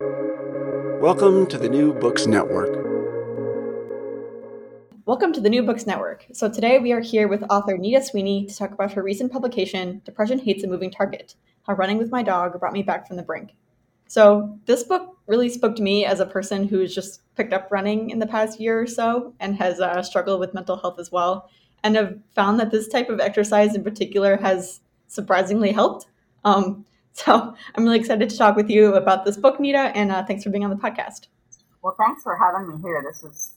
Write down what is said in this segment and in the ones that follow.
Welcome to the New Books Network. Welcome to the New Books Network. So today we are here with author Nita Sweeney to talk about her recent publication, Depression Hates a Moving Target How Running with My Dog Brought Me Back from the Brink. So this book really spoke to me as a person who's just picked up running in the past year or so and has uh, struggled with mental health as well, and have found that this type of exercise in particular has surprisingly helped. Um, so I'm really excited to talk with you about this book, Nita, and uh, thanks for being on the podcast. Well, thanks for having me here. This is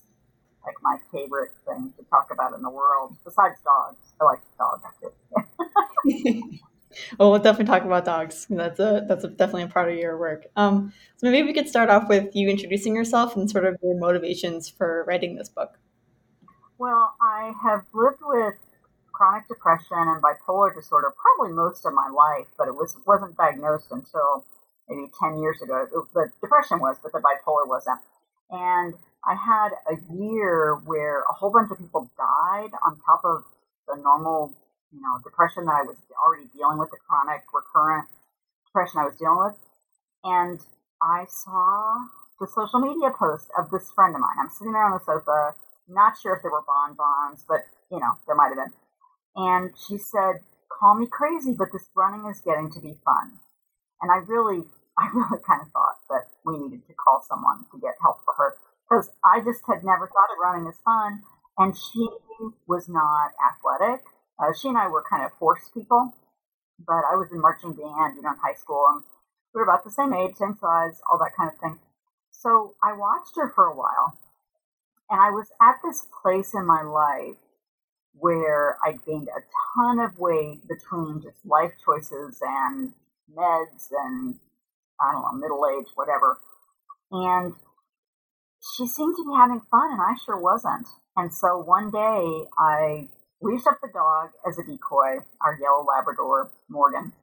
like my favorite thing to talk about in the world, besides dogs. I like dogs. well, we'll definitely talk about dogs. That's a that's a, definitely a part of your work. Um, so maybe we could start off with you introducing yourself and sort of your motivations for writing this book. Well, I have lived with chronic depression and bipolar disorder probably most of my life, but it was wasn't diagnosed until maybe ten years ago. The depression was, but the bipolar wasn't. And I had a year where a whole bunch of people died on top of the normal, you know, depression that I was already dealing with, the chronic recurrent depression I was dealing with. And I saw the social media post of this friend of mine. I'm sitting there on the sofa, not sure if there were bonbons, but you know, there might have been. And she said, call me crazy, but this running is getting to be fun. And I really, I really kind of thought that we needed to call someone to get help for her because I just had never thought of running as fun. And she was not athletic. Uh, she and I were kind of horse people, but I was in marching band, you know, in high school, and we were about the same age, same size, all that kind of thing. So I watched her for a while, and I was at this place in my life where I gained a ton of weight between just life choices and meds and I don't know, middle age, whatever. And she seemed to be having fun, and I sure wasn't. And so one day I leashed up the dog as a decoy, our yellow Labrador, Morgan,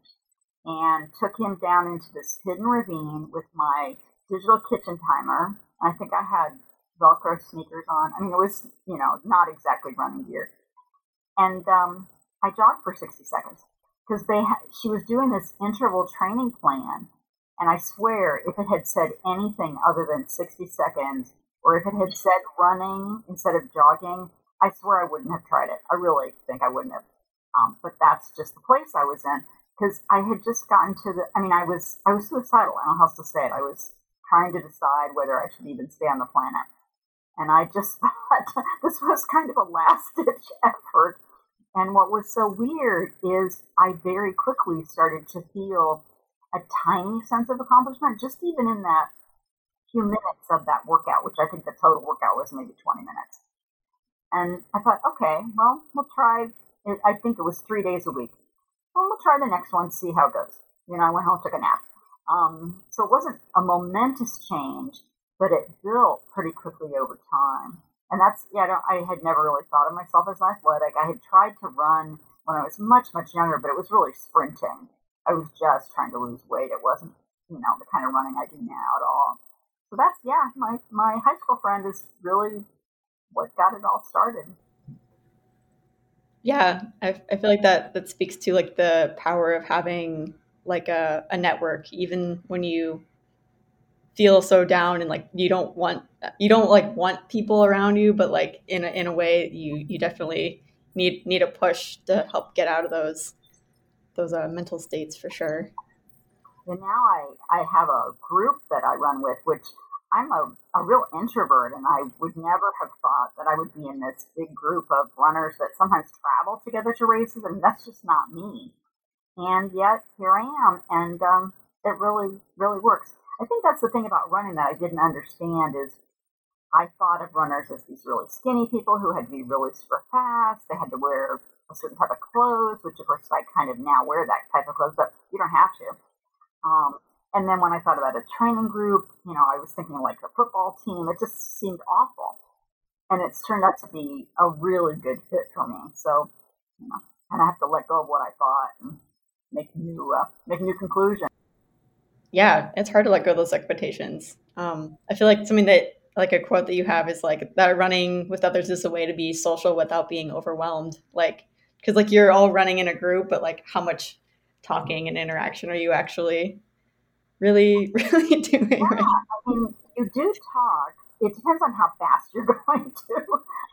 and took him down into this hidden ravine with my digital kitchen timer. I think I had Velcro sneakers on. I mean, it was, you know, not exactly running gear and um, I jogged for 60 seconds because they ha- she was doing this interval training plan, and I swear if it had said anything other than 60 seconds, or if it had said running instead of jogging, I swear I wouldn't have tried it. I really think I wouldn't have. Um, but that's just the place I was in because I had just gotten to the. I mean, I was I was suicidal. I don't know how else to say it. I was trying to decide whether I should even stay on the planet. And I just thought this was kind of a last ditch effort and what was so weird is I very quickly started to feel a tiny sense of accomplishment, just even in that few minutes of that workout, which I think the total workout was maybe 20 minutes. And I thought, okay, well, we'll try. I think it was three days a week. Well, we'll try the next one, see how it goes. You know, I went home, took a nap. Um, so it wasn't a momentous change, but it built pretty quickly over time. And that's, yeah, I, had never really thought of myself as athletic. I had tried to run when I was much, much younger, but it was really sprinting. I was just trying to lose weight. It wasn't, you know, the kind of running I do now at all. So that's, yeah, my, my high school friend is really what got it all started. Yeah, I, I feel like that that speaks to like the power of having like a, a network, even when you feel so down and like you don't want you don't like want people around you but like in a, in a way you you definitely need need a push to help get out of those those uh, mental states for sure. And now i i have a group that i run with which i'm a, a real introvert and i would never have thought that i would be in this big group of runners that sometimes travel together to races and that's just not me. And yet here i am and um, it really really works I think that's the thing about running that I didn't understand is I thought of runners as these really skinny people who had to be really super fast. They had to wear a certain type of clothes, which of course I kind of now wear that type of clothes, but you don't have to. Um, And then when I thought about a training group, you know, I was thinking like a football team. It just seemed awful. And it's turned out to be a really good fit for me. So, you know, kind of have to let go of what I thought and make new, uh, make new conclusions. Yeah, it's hard to let go of those expectations. Um, I feel like something that, like a quote that you have is like that running with others is a way to be social without being overwhelmed. Like, because like you're all running in a group, but like how much talking and interaction are you actually really, really doing? Yeah, right? I mean, you do talk. It depends on how fast you're going to.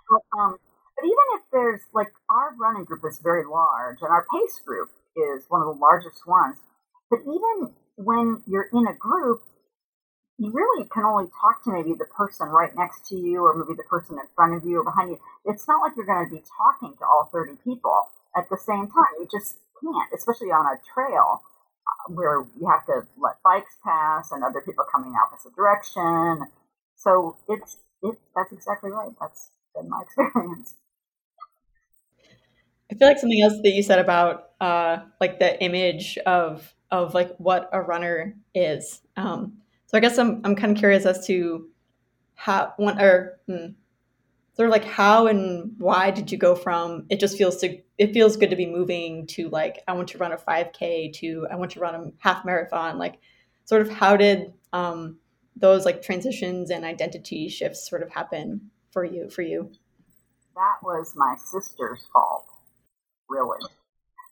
but, um, but even if there's like our running group is very large, and our pace group is one of the largest ones. But even when you're in a group, you really can only talk to maybe the person right next to you or maybe the person in front of you or behind you. It's not like you're going to be talking to all 30 people at the same time. You just can't, especially on a trail uh, where you have to let bikes pass and other people coming opposite direction. So it's, it, that's exactly right. That's been my experience. I feel like something else that you said about uh, like the image of of like what a runner is. Um, so I guess I'm I'm kind of curious as to how one or hmm, sort of like how and why did you go from it just feels to it feels good to be moving to like I want to run a 5k to I want to run a half marathon. Like sort of how did um, those like transitions and identity shifts sort of happen for you for you? That was my sister's fault really.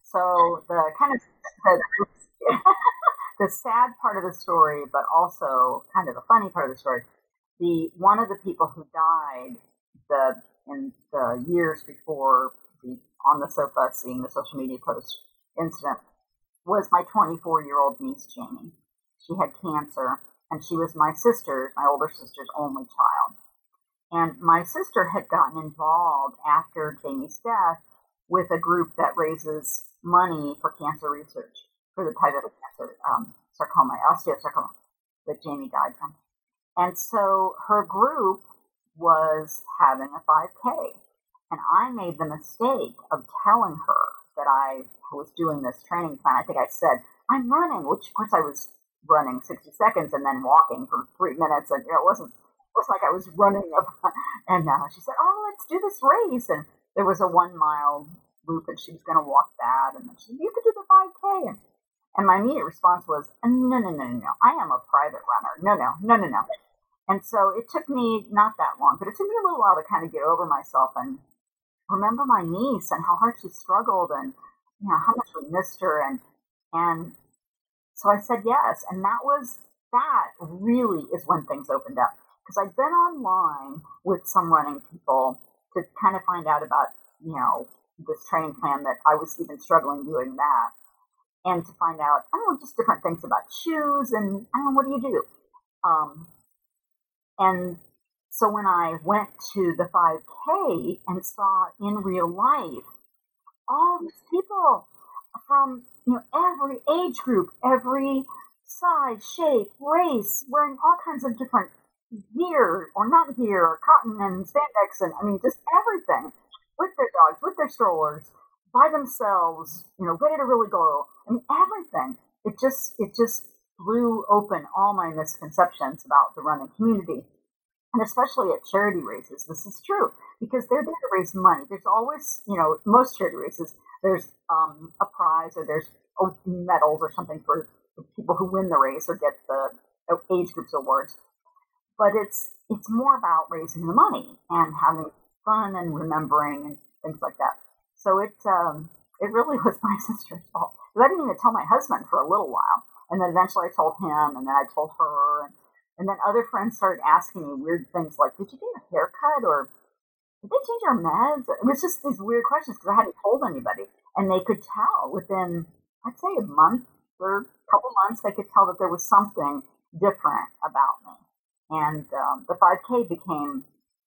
So the kind of the, the sad part of the story, but also kind of the funny part of the story. The one of the people who died the in the years before the on the sofa seeing the social media post incident was my 24 year old niece Jamie. She had cancer, and she was my sister, my older sister's only child. And my sister had gotten involved after Jamie's death with a group that raises money for cancer research for the type of cancer, um, sarcoma, osteosarcoma, that Jamie died from. And so her group was having a 5K. And I made the mistake of telling her that I was doing this training plan. I think I said, I'm running, which of course I was running 60 seconds and then walking for three minutes. And you know, it wasn't, it was like I was running. and uh, she said, Oh, let's do this race. And there was a one mile loop and she was going to walk that. And then she said, You could do the 5K. And and my immediate response was, no, no, no, no, I am a private runner. No, no, no, no, no. And so it took me not that long, but it took me a little while to kind of get over myself and remember my niece and how hard she struggled and you know how much we missed her and and so I said yes, and that was that really is when things opened up because I'd been online with some running people to kind of find out about you know this training plan that I was even struggling doing that and to find out, I don't know, just different things about shoes and I don't know, what do you do? Um, and so when I went to the 5K and saw in real life all these people from you know every age group, every size, shape, race, wearing all kinds of different gear or not gear, cotton and spandex, and I mean just everything with their dogs, with their strollers, by themselves, you know, ready to really go. I mean, everything. It just, it just blew open all my misconceptions about the running community. And especially at charity races, this is true because they're there to raise money. There's always, you know, most charity races, there's um, a prize or there's medals or something for people who win the race or get the age groups awards. But it's it's more about raising the money and having fun and remembering and things like that. So it um, it really was my sister's fault. I didn't even tell my husband for a little while, and then eventually I told him, and then I told her, and, and then other friends started asking me weird things like, "Did you get a haircut?" or "Did they change your meds?" It was just these weird questions because I hadn't told anybody, and they could tell within I'd say a month or a couple months they could tell that there was something different about me, and um, the 5K became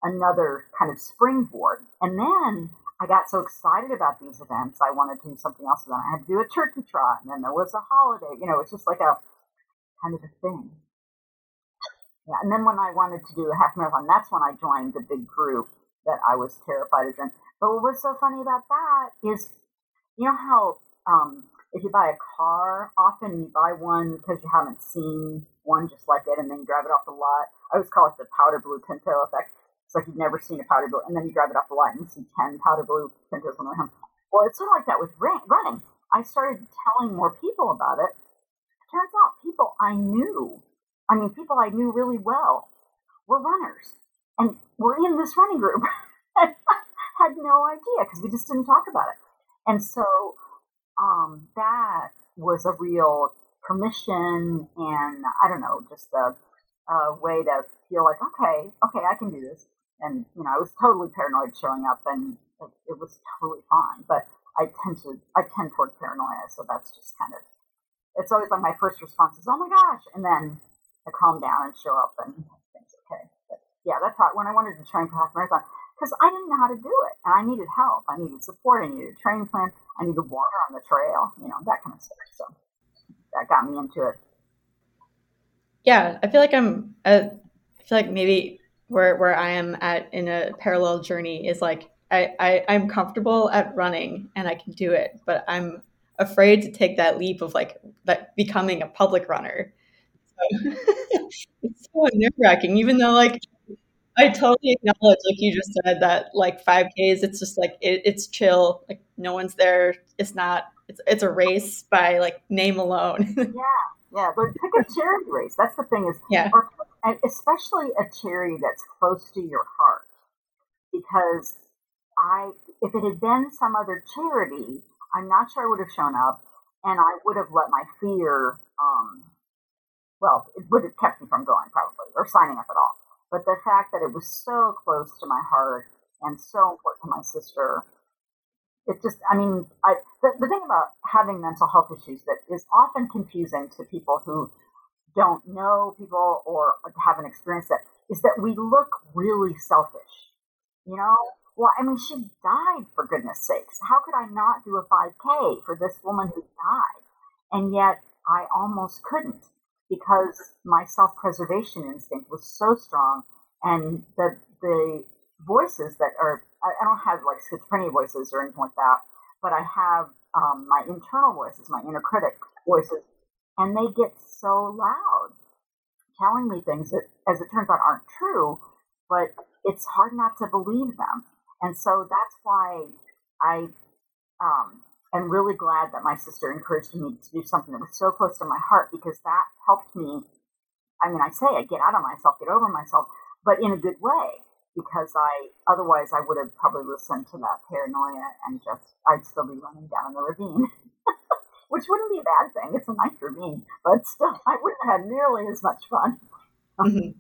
another kind of springboard, and then I got so excited about these events, I wanted to do something else. Then I had to do a turkey trot, and then there was a holiday. You know, it's just like a kind of a thing. Yeah, and then when I wanted to do a half marathon, that's when I joined the big group that I was terrified of. Them. But what was so funny about that is, you know how um, if you buy a car, often you buy one because you haven't seen one just like it, and then you drive it off the lot. I always call it the powder blue Pinto effect. It's like you've never seen a powder blue, and then you drive it off the lot and you see ten powder blue Pintos on the home. Well, it's sort of like that with running. I started telling more people about it. Turns out people I knew, I mean, people I knew really well, were runners, and were in this running group. And had no idea because we just didn't talk about it. And so um, that was a real permission and I don't know, just a, a way to feel like, okay, okay, I can do this. And, you know, I was totally paranoid showing up and it, it was totally fine. But I tend to, I tend toward paranoia. So that's just kind of, it's always like my first response is, oh my gosh. And then I calm down and show up and things okay. But yeah, that's how, when I wanted to train for half marathon, because I didn't know how to do it. And I needed help. I needed support. I needed a training plan. I needed water on the trail, you know, that kind of stuff. So that got me into it. Yeah, I feel like I'm, uh, I feel like maybe where, where I am at in a parallel journey is like, I, I, I'm comfortable at running and I can do it, but I'm afraid to take that leap of like that becoming a public runner. So, it's so nerve wracking, even though like I totally acknowledge, like you just said, that like 5Ks, it's just like it, it's chill. Like no one's there. It's not. It's it's a race by like name alone. yeah, yeah. But pick a charity race. That's the thing is, yeah. Or, especially a charity that's close to your heart, because I, if it had been some other charity, I'm not sure I would have shown up, and I would have let my fear. Um, well, it would have kept me from going probably or signing up at all. But the fact that it was so close to my heart and so important to my sister, it just, I mean, I, the, the thing about having mental health issues that is often confusing to people who don't know people or haven't experienced it is that we look really selfish. You know, well, I mean, she died for goodness sakes. How could I not do a 5K for this woman who died? And yet I almost couldn't because my self preservation instinct was so strong, and the the voices that are I, don't have like schizophrenia voices or anything like that, but I have um, my internal voices, my inner critic voices, and they get so loud, telling me things that, as it turns out, aren't true, but it's hard not to believe them, and so that's why I um, am really glad that my sister encouraged me to do something that was so close to my heart because that helped me. I mean, I say I get out of myself, get over myself, but in a good way because I otherwise I would have probably listened to that paranoia and just I'd still be running down the ravine, which wouldn't be a bad thing. It's a nice ravine, but still I wouldn't have had nearly as much fun. Mm-hmm.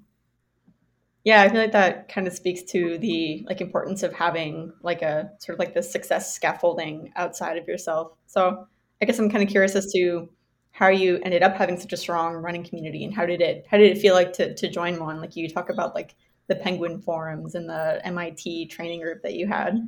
Yeah, I feel like that kind of speaks to the like importance of having like a sort of like the success scaffolding outside of yourself. So I guess I'm kind of curious as to how you ended up having such a strong running community and how did it how did it feel like to to join one? Like you talk about like the Penguin forums and the MIT training group that you had.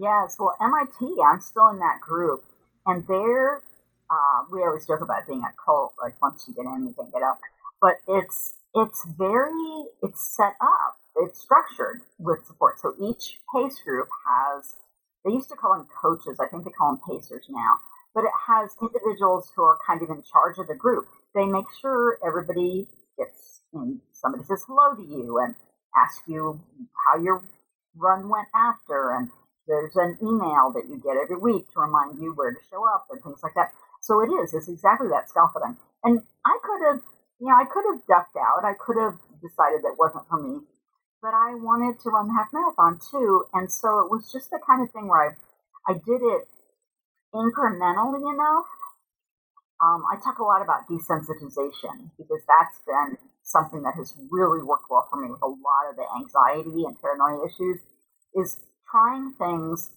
Yes, well MIT, I'm still in that group, and there uh, we always joke about being a cult. Like once you get in, you can't get out. But it's it's very it's set up it's structured with support so each pace group has they used to call them coaches i think they call them pacers now but it has individuals who are kind of in charge of the group they make sure everybody gets in somebody says hello to you and asks you how your run went after and there's an email that you get every week to remind you where to show up and things like that so it is it's exactly that scaffolding and i could have you know, I could have ducked out. I could have decided that wasn't for me, but I wanted to run the half marathon too. And so it was just the kind of thing where I, I did it incrementally enough. Um, I talk a lot about desensitization because that's been something that has really worked well for me with a lot of the anxiety and paranoia issues is trying things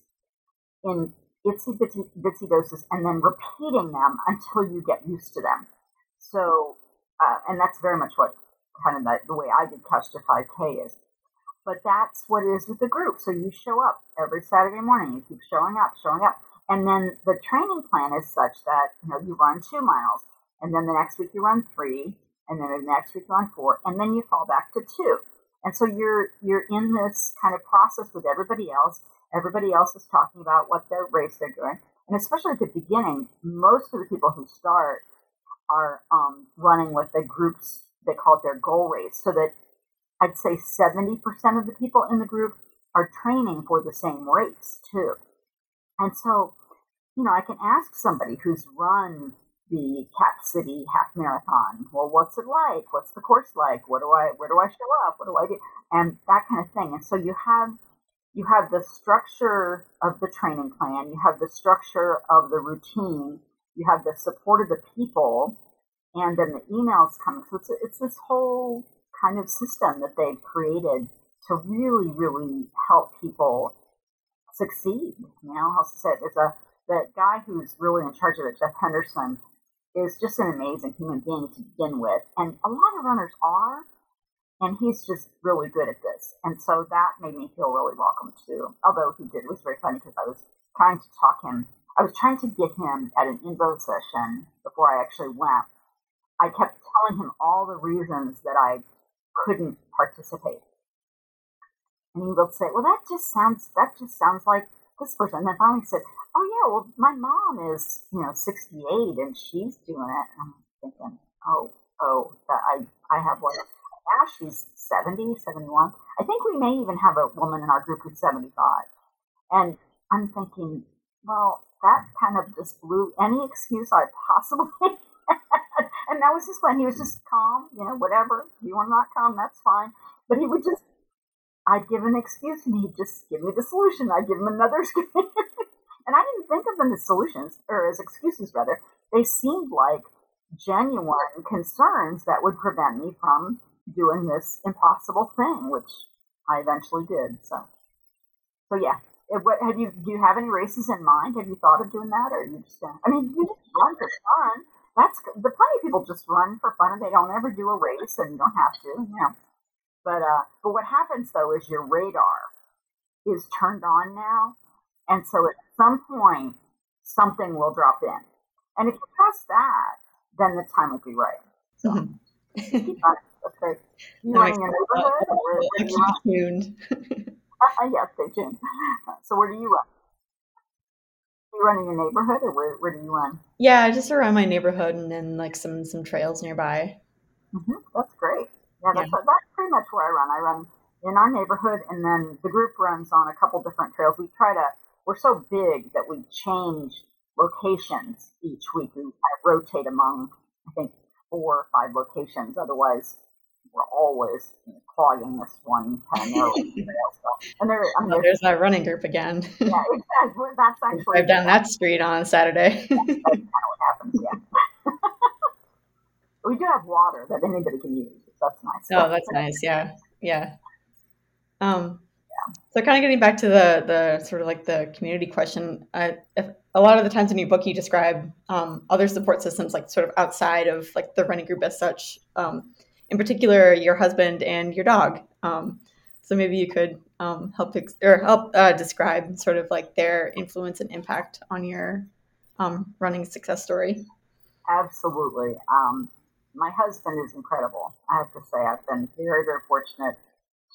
in itsy bitsy, bitsy doses and then repeating them until you get used to them. So uh, and that's very much what kind of the, the way I did Couch to 5K is. But that's what it is with the group. So you show up every Saturday morning. You keep showing up, showing up. And then the training plan is such that, you know, you run two miles. And then the next week you run three. And then the next week you run four. And then you fall back to two. And so you're, you're in this kind of process with everybody else. Everybody else is talking about what their race they're doing. And especially at the beginning, most of the people who start are um, running with the groups they call it their goal race, so that I'd say 70% of the people in the group are training for the same race too. And so, you know, I can ask somebody who's run the Cap City half marathon. Well, what's it like? What's the course like? What do I, where do I show up? What do I do? And that kind of thing. And so you have, you have the structure of the training plan. You have the structure of the routine. You have the support of the people and then the emails coming. So it's, it's this whole kind of system that they've created to really, really help people succeed. You know, I'll say there's a the guy who's really in charge of it, Jeff Henderson, is just an amazing human being to begin with, and a lot of runners are, and he's just really good at this, and so that made me feel really welcome too. Although he did, it was very funny because I was trying to talk him, I was trying to get him at an info session before I actually went. I kept telling him all the reasons that I couldn't participate. And he would say, well, that just sounds, that just sounds like this person. And then finally said, oh yeah, well, my mom is, you know, 68 and she's doing it. And I'm thinking, oh, oh, I, I have one. Now she's 70, 71. I think we may even have a woman in our group who's 75. And I'm thinking, well, that kind of just blew any excuse I possibly had. and that was just when He was just calm, you know, whatever. You want to not come, that's fine. But he would just I'd give an excuse and he'd just give me the solution. I'd give him another excuse. and I didn't think of them as solutions, or as excuses rather. They seemed like genuine concerns that would prevent me from doing this impossible thing, which I eventually did. So, so yeah. Uh, what have you? Do you have any races in mind? Have you thought of doing that, or you just? I mean, you just run for fun. That's the plenty of people just run for fun and they don't ever do a race, and you don't have to. You know. But uh, but what happens though is your radar is turned on now, and so at some point something will drop in, and if you trust that, then the time will be right. So, mm-hmm. okay. You running a neighborhood? Or keep tuned. uh, yeah, stay tuned. So where do you run? You running in your neighborhood, or where, where do you run? Yeah, just around my neighborhood, and then like some some trails nearby. Mm-hmm. That's great. Yeah, that's, yeah. that's pretty much where I run. I run in our neighborhood, and then the group runs on a couple different trails. We try to, we're so big that we change locations each week. We kind of rotate among, I think, four or five locations. Otherwise, we're always you know, clogging this one kind of narrow trail. And there, I mean, oh, there's that running group again. yeah, exactly. That's actually drive down that street on Saturday. that's kind of what happens. Yeah. we do have water that anybody can use that's nice. Oh, that's nice. Yeah, yeah. Um, yeah. So, kind of getting back to the the sort of like the community question, uh, if, a lot of the times in your book you describe um, other support systems, like sort of outside of like the running group as such. Um, in particular, your husband and your dog. Um, so maybe you could um, help ex- or help uh, describe sort of like their influence and impact on your um, running success story. Absolutely. Um, my husband is incredible. I have to say, I've been very, very fortunate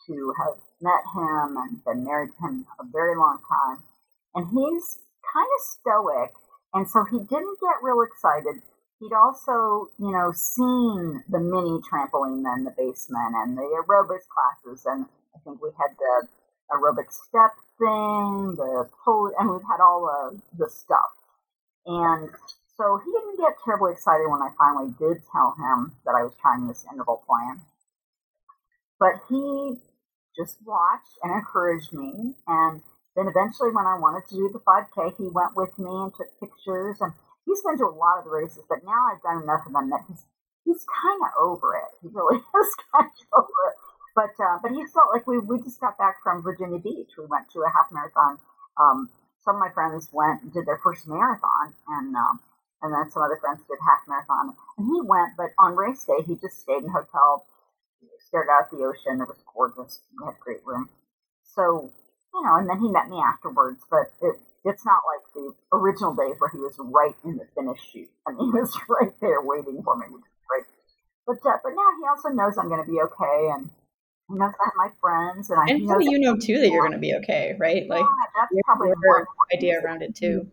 to have met him and been married to him a very long time. And he's kind of stoic. And so he didn't get real excited. He'd also, you know, seen the mini trampoline in the basement and the aerobics classes. And I think we had the aerobic step thing, the pull, and we've had all of the stuff. And so he didn't get terribly excited when I finally did tell him that I was trying this interval plan. But he just watched and encouraged me. And then eventually, when I wanted to do the 5K, he went with me and took pictures. And he's been to a lot of the races, but now I've done enough of them that he's he's kind of over it. He really is kind of over it. But uh, but he felt like we we just got back from Virginia Beach. We went to a half marathon. Um, some of my friends went and did their first marathon, and um, and then some other friends did half marathon. And he went, but on race day, he just stayed in a hotel, stared out at the ocean. It was gorgeous. We had a great room. So, you know, and then he met me afterwards, but it, it's not like the original days where he was right in the finish chute. I mean, he was right there waiting for me, which was great. But, uh, but now he also knows I'm going to be okay. And he knows I have my friends. And, I, and you know, too, that you're going to be okay, right? Like, yeah, that's probably your idea around it, too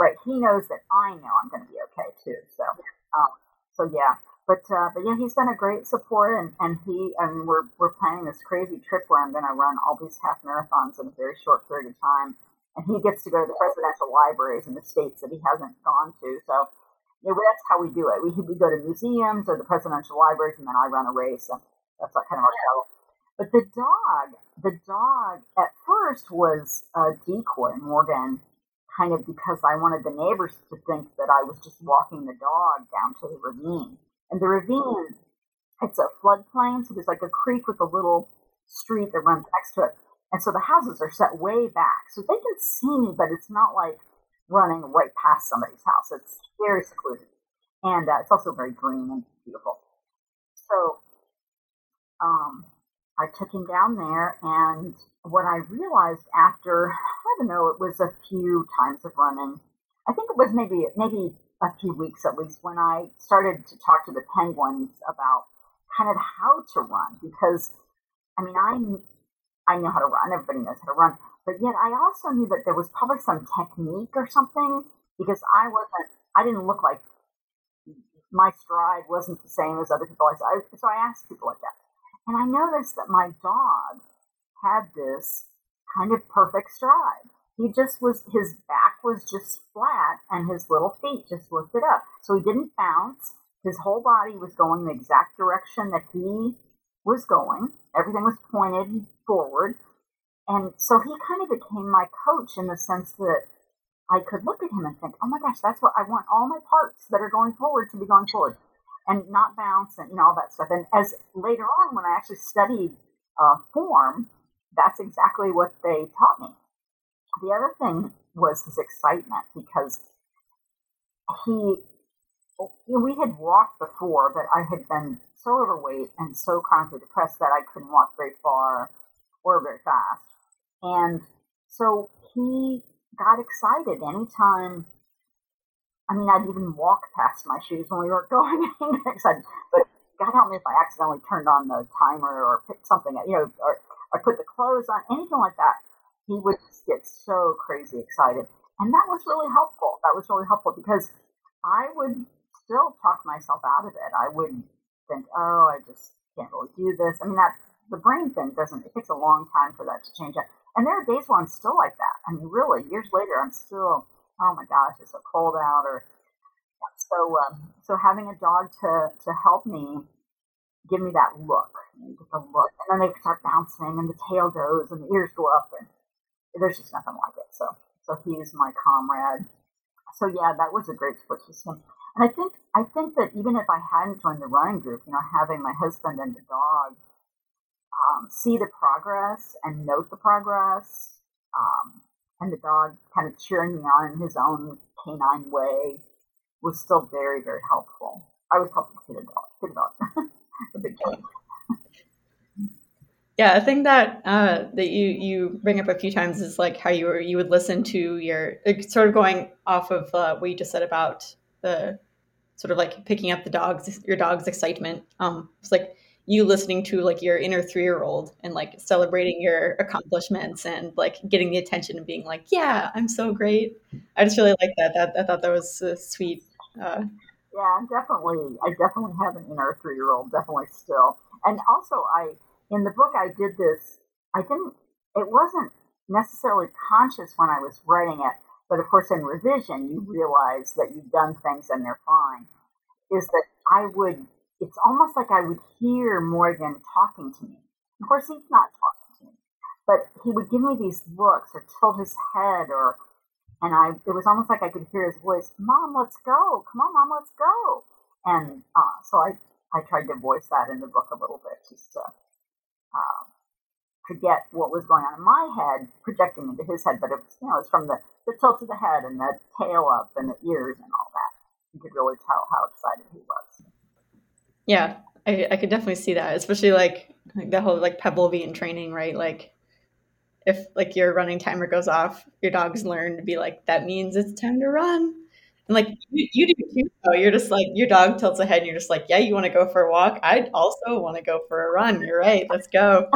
right, he knows that I know I'm going to be okay too. So, um, so yeah, but uh, but yeah, he's been a great support, and and he, I mean, we're we're planning this crazy trip where I'm going to run all these half marathons in a very short period of time, and he gets to go to the presidential libraries in the states that he hasn't gone to. So, you know, that's how we do it. We we go to museums or the presidential libraries, and then I run a race, and that's like kind of our show. But the dog, the dog at first was a decoy, Morgan, kind of because I wanted the neighbors to think that I was just walking the dog down to the ravine. And the ravine, it's a floodplain, so there's like a creek with a little street that runs next to it. And so the houses are set way back. So they can see me, but it's not like running right past somebody's house. It's very secluded. And uh, it's also very green and beautiful. So um, I took him down there, and what I realized after, I don't know, it was a few times of running. I think it was maybe maybe a few weeks at least when I started to talk to the penguins about kind of how to run because I mean I I know how to run everybody knows how to run but yet I also knew that there was probably some technique or something because I wasn't I didn't look like my stride wasn't the same as other people I so I asked people like that and I noticed that my dog had this kind of perfect stride he just was, his back was just flat and his little feet just lifted up. So he didn't bounce. His whole body was going the exact direction that he was going. Everything was pointed forward. And so he kind of became my coach in the sense that I could look at him and think, oh my gosh, that's what I want all my parts that are going forward to be going forward and not bounce and know all that stuff. And as later on, when I actually studied uh, form, that's exactly what they taught me. The other thing was his excitement because he, you know, we had walked before, but I had been so overweight and so chronically depressed that I couldn't walk very far or very fast. And so he got excited anytime. I mean, I'd even walk past my shoes when we were going. excited, but God help me if I accidentally turned on the timer or picked something, you know, or I put the clothes on, anything like that he would just get so crazy excited. And that was really helpful. That was really helpful because I would still talk myself out of it. I would think, oh, I just can't really do this. I mean, that the brain thing doesn't, it takes a long time for that to change. And there are days when I'm still like that. I mean, really, years later, I'm still, oh my gosh, it's so cold out. Or so, um, so having a dog to, to help me give me that look, get the look, and then they start bouncing, and the tail goes, and the ears go up, and there's just nothing like it. So, so he's my comrade. So yeah, that was a great support system. And I think, I think that even if I hadn't joined the running group, you know, having my husband and the dog um, see the progress and note the progress, um, and the dog kind of cheering me on in his own canine way was still very, very helpful. I was helping to a dog, feed a dog, a big dog. Yeah, I think that uh, that you you bring up a few times is like how you were you would listen to your sort of going off of uh, what you just said about the sort of like picking up the dogs your dog's excitement. Um, it's like you listening to like your inner three year old and like celebrating your accomplishments and like getting the attention and being like, yeah, I'm so great. I just really like that. That I thought that was uh, sweet. Uh, yeah, definitely. I definitely have an inner three year old. Definitely still, and also I in the book I did this, I didn't, it wasn't necessarily conscious when I was writing it, but of course in revision you realize that you've done things and they're fine, is that I would, it's almost like I would hear Morgan talking to me. Of course he's not talking to me, but he would give me these looks or tilt his head or, and I, it was almost like I could hear his voice, Mom, let's go. Come on, Mom, let's go. And uh, so I, I tried to voice that in the book a little bit just to um, to get what was going on in my head, projecting into his head. But it was, you know, it's from the, the tilt of the head and the tail up and the ears and all that. You could really tell how excited he was. Yeah, I, I could definitely see that, especially like, like the whole like Pavlovian training, right? Like if like your running timer goes off, your dogs learn to be like, that means it's time to run. And like you, you do too. Though. You're just like your dog tilts ahead, and you're just like, yeah, you want to go for a walk. I also want to go for a run. You're right. Let's go.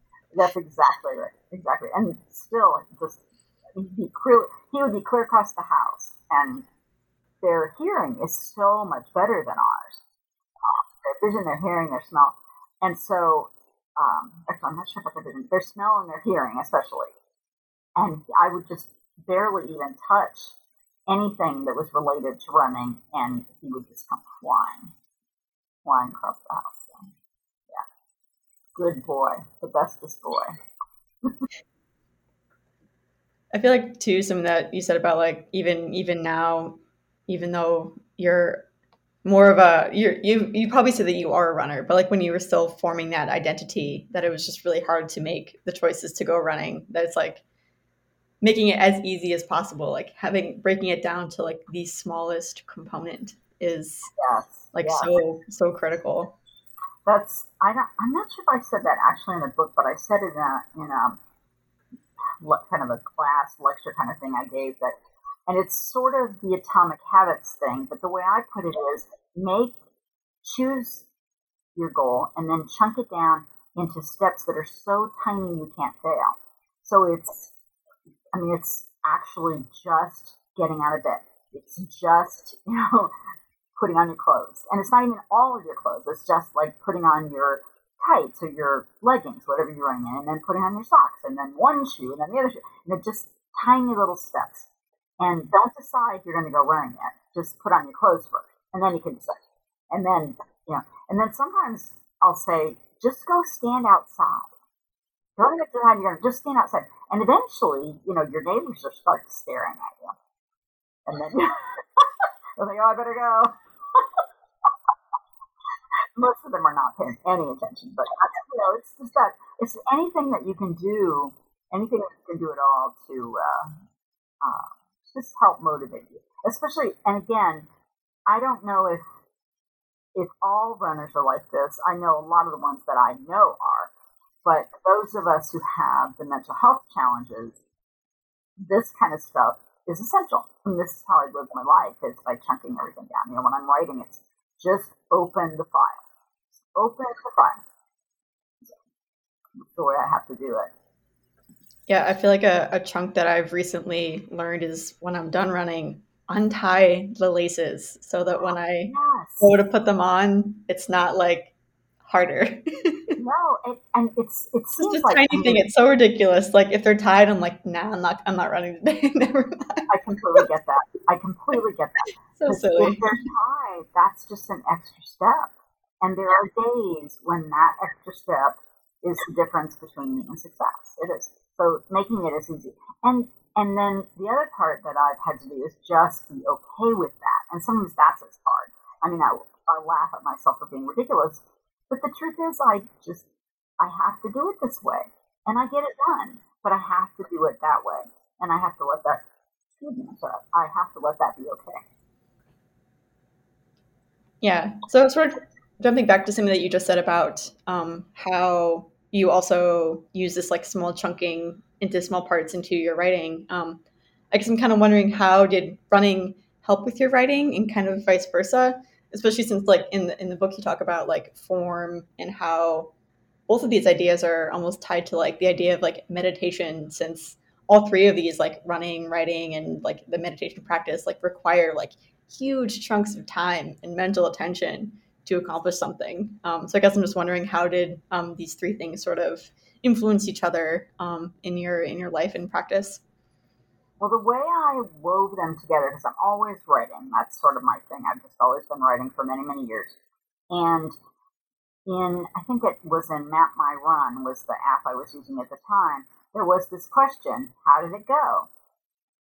That's exactly right. Exactly. And still, just be clear, he would be clear across the house, and their hearing is so much better than ours. Their vision, their hearing, their smell, and so um, actually, I'm not sure about their vision, their smell and their hearing, especially. And I would just barely even touch anything that was related to running, and he would just come flying, flying across the house. So, yeah, good boy, the bestest boy. I feel like too something that you said about like even even now, even though you're more of a you you you probably said that you are a runner, but like when you were still forming that identity, that it was just really hard to make the choices to go running. That it's like making it as easy as possible, like having breaking it down to like the smallest component is yes, like yes. so so critical. That's I don't I'm not sure if I said that actually in a book, but I said it in a in a what kind of a class lecture kind of thing I gave that and it's sort of the atomic habits thing, but the way I put it is make, choose your goal and then chunk it down into steps that are so tiny you can't fail. So it's, I mean, it's actually just getting out of bed. It's just, you know, putting on your clothes. And it's not even all of your clothes. It's just like putting on your tights or your leggings, whatever you're running in, and then putting on your socks and then one shoe and then the other shoe. You know, just tiny little steps. And don't decide you're going to go running yet. Just put on your clothes first, and then you can decide. And then, you know, and then sometimes I'll say, just go stand outside. Don't even decide you're going to just stand outside. And eventually, you know, your neighbors will start staring at you. And then they're like, oh, I better go. Most of them are not paying any attention, but you know, it's just that it's anything that you can do, anything that you can do at all to uh, uh, just help motivate you. Especially, and again, I don't know if if all runners are like this. I know a lot of the ones that I know are, but those of us who have the mental health challenges, this kind of stuff is essential. And this is how I live my life is by chunking everything down. You know, when I'm writing, it's just open the file. open the file. That's the way I have to do it. Yeah, I feel like a, a chunk that I've recently learned is when I'm done running, untie the laces so that when I Yes. go to put them on, it's not like harder. No, it, and it's it seems just like a tiny thing. It's so ridiculous. Like if they're tied, I'm like, nah, I'm not. I'm not running today. Never mind. I completely get that. I completely get that. So silly. If they're tied, that's just an extra step. And there are days when that extra step is the difference between me and success. It is. So making it as easy. And and then the other part that I've had to do is just be okay with that. And sometimes that's as hard. I mean, I, I laugh at myself for being ridiculous, but the truth is, I just I have to do it this way, and I get it done. But I have to do it that way, and I have to let that. Excuse me. I have to let that be okay. Yeah. So sort of jumping back to something that you just said about um, how you also use this like small chunking into small parts into your writing. Um, I guess I'm kind of wondering how did running help with your writing and kind of vice versa, especially since like in the in the book you talk about like form and how both of these ideas are almost tied to like the idea of like meditation since all three of these like running writing and like the meditation practice like require like huge chunks of time and mental attention to accomplish something um, so i guess i'm just wondering how did um, these three things sort of influence each other um, in your in your life and practice Well, the way I wove them together, because I'm always writing, that's sort of my thing. I've just always been writing for many, many years. And in, I think it was in Map My Run, was the app I was using at the time, there was this question, how did it go?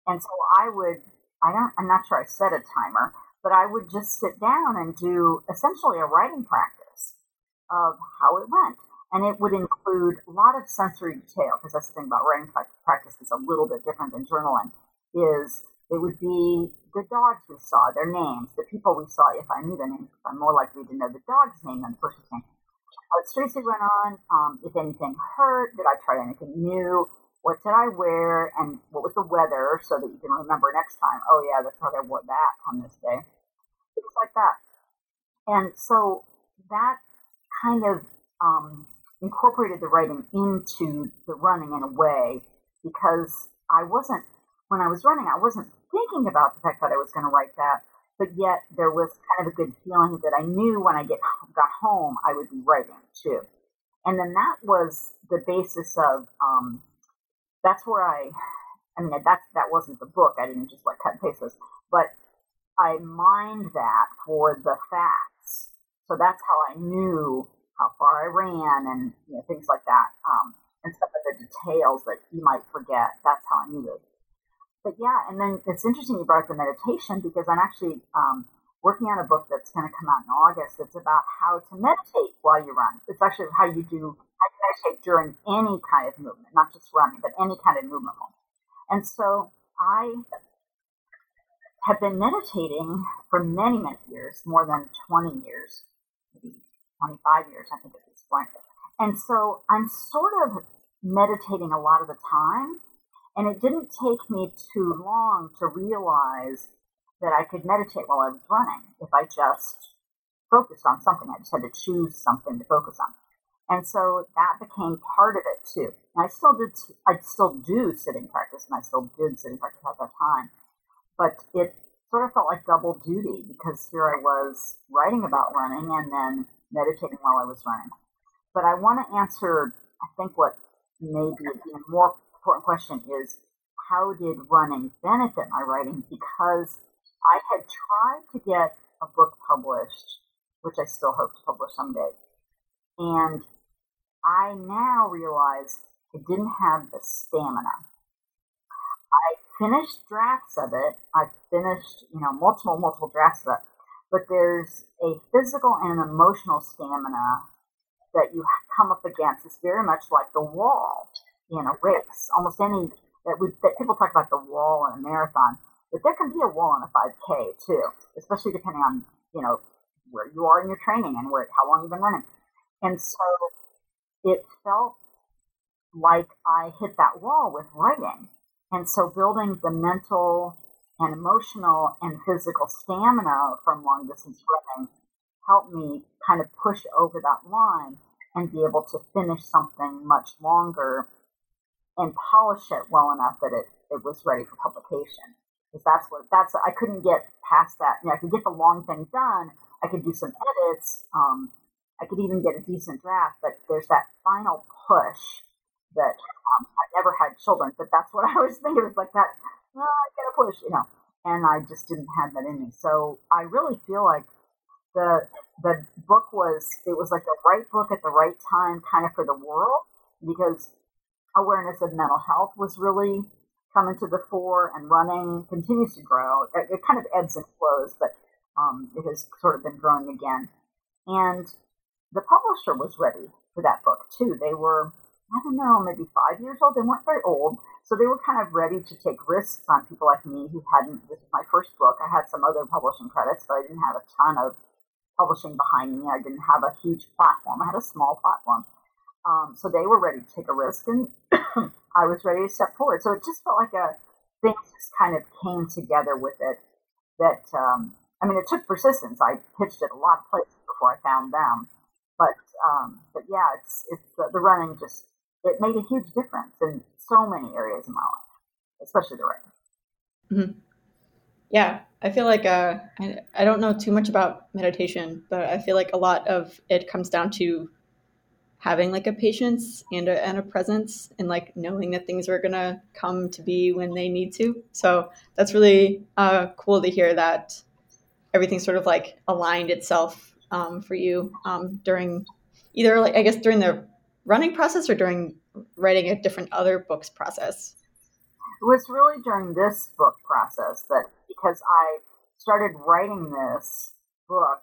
And so I would, I don't, I'm not sure I set a timer, but I would just sit down and do essentially a writing practice of how it went. And it would include a lot of sensory detail, because that's the thing about writing practice is a little bit different than journaling, is it would be the dogs we saw, their names, the people we saw, if I knew their names, I'm more likely to know the dog's name than the person's name. What streets we went on, um, if anything hurt, did I try anything new, what did I wear, and what was the weather, so that you can remember next time, oh yeah, that's how I wore that on this day. Things like that. And so that kind of um, incorporated the writing into the running in a way because I wasn't when I was running, I wasn't thinking about the fact that I was going to write that, but yet there was kind of a good feeling that I knew when I get got home I would be writing too. And then that was the basis of um, that's where I I mean that that wasn't the book. I didn't just like cut and paste this, but I mined that for the facts. So that's how I knew how far I ran and you know, things like that. Um, and stuff like the details that you might forget. That's how I knew it. But yeah, and then it's interesting you brought up the meditation because I'm actually um, working on a book that's going to come out in August. It's about how to meditate while you run. It's actually how you do how you meditate during any kind of movement, not just running, but any kind of movement. And so I have been meditating for many, many years, more than 20 years, maybe 25 years, I think at this point. And so I'm sort of meditating a lot of the time. And it didn't take me too long to realize that I could meditate while I was running if I just focused on something. I just had to choose something to focus on. And so that became part of it too. And I still did, I still do sitting practice and I still did sitting practice at that time. But it sort of felt like double duty because here I was writing about running and then meditating while I was running. But I want to answer, I think, what may be even more important question is how did running benefit my writing? Because I had tried to get a book published, which I still hope to publish someday. And I now realize I didn't have the stamina. I finished drafts of it. I finished, you know, multiple, multiple drafts of it. But there's a physical and an emotional stamina that you come up against It's very much like the wall in a race. Almost any that we that people talk about the wall in a marathon, but there can be a wall in a 5K too, especially depending on you know where you are in your training and where how long you've been running. And so it felt like I hit that wall with writing. And so building the mental and emotional and physical stamina from long distance running helped me kind of push over that line and be able to finish something much longer and polish it well enough that it, it was ready for publication. Because that's what that's I couldn't get past that. You know, I could get the long thing done. I could do some edits. Um, I could even get a decent draft. But there's that final push that um, I never had children, but that's what I was thinking. It was like that. Oh, I get a push, you know. And I just didn't have that in me. So I really feel like the the book was it was like the right book at the right time kind of for the world because awareness of mental health was really coming to the fore and running continues to grow it, it kind of ebbs and flows but um, it has sort of been growing again and the publisher was ready for that book too they were i don't know maybe five years old they weren't very old so they were kind of ready to take risks on people like me who hadn't this was my first book i had some other publishing credits but i didn't have a ton of publishing behind me. I didn't have a huge platform. I had a small platform. Um, so they were ready to take a risk and I was ready to step forward. So it just felt like a thing just kind of came together with it that, um, I mean, it took persistence. I pitched it a lot of places before I found them. But, um, but yeah, it's, it's uh, the running just, it made a huge difference in so many areas of my life, especially the running. Mm-hmm. Yeah, I feel like uh, I, I don't know too much about meditation, but I feel like a lot of it comes down to having like a patience and a, and a presence and like knowing that things are gonna come to be when they need to. So that's really uh, cool to hear that everything sort of like aligned itself um, for you um, during either like I guess during the running process or during writing a different other books process. It was really during this book process that because I started writing this book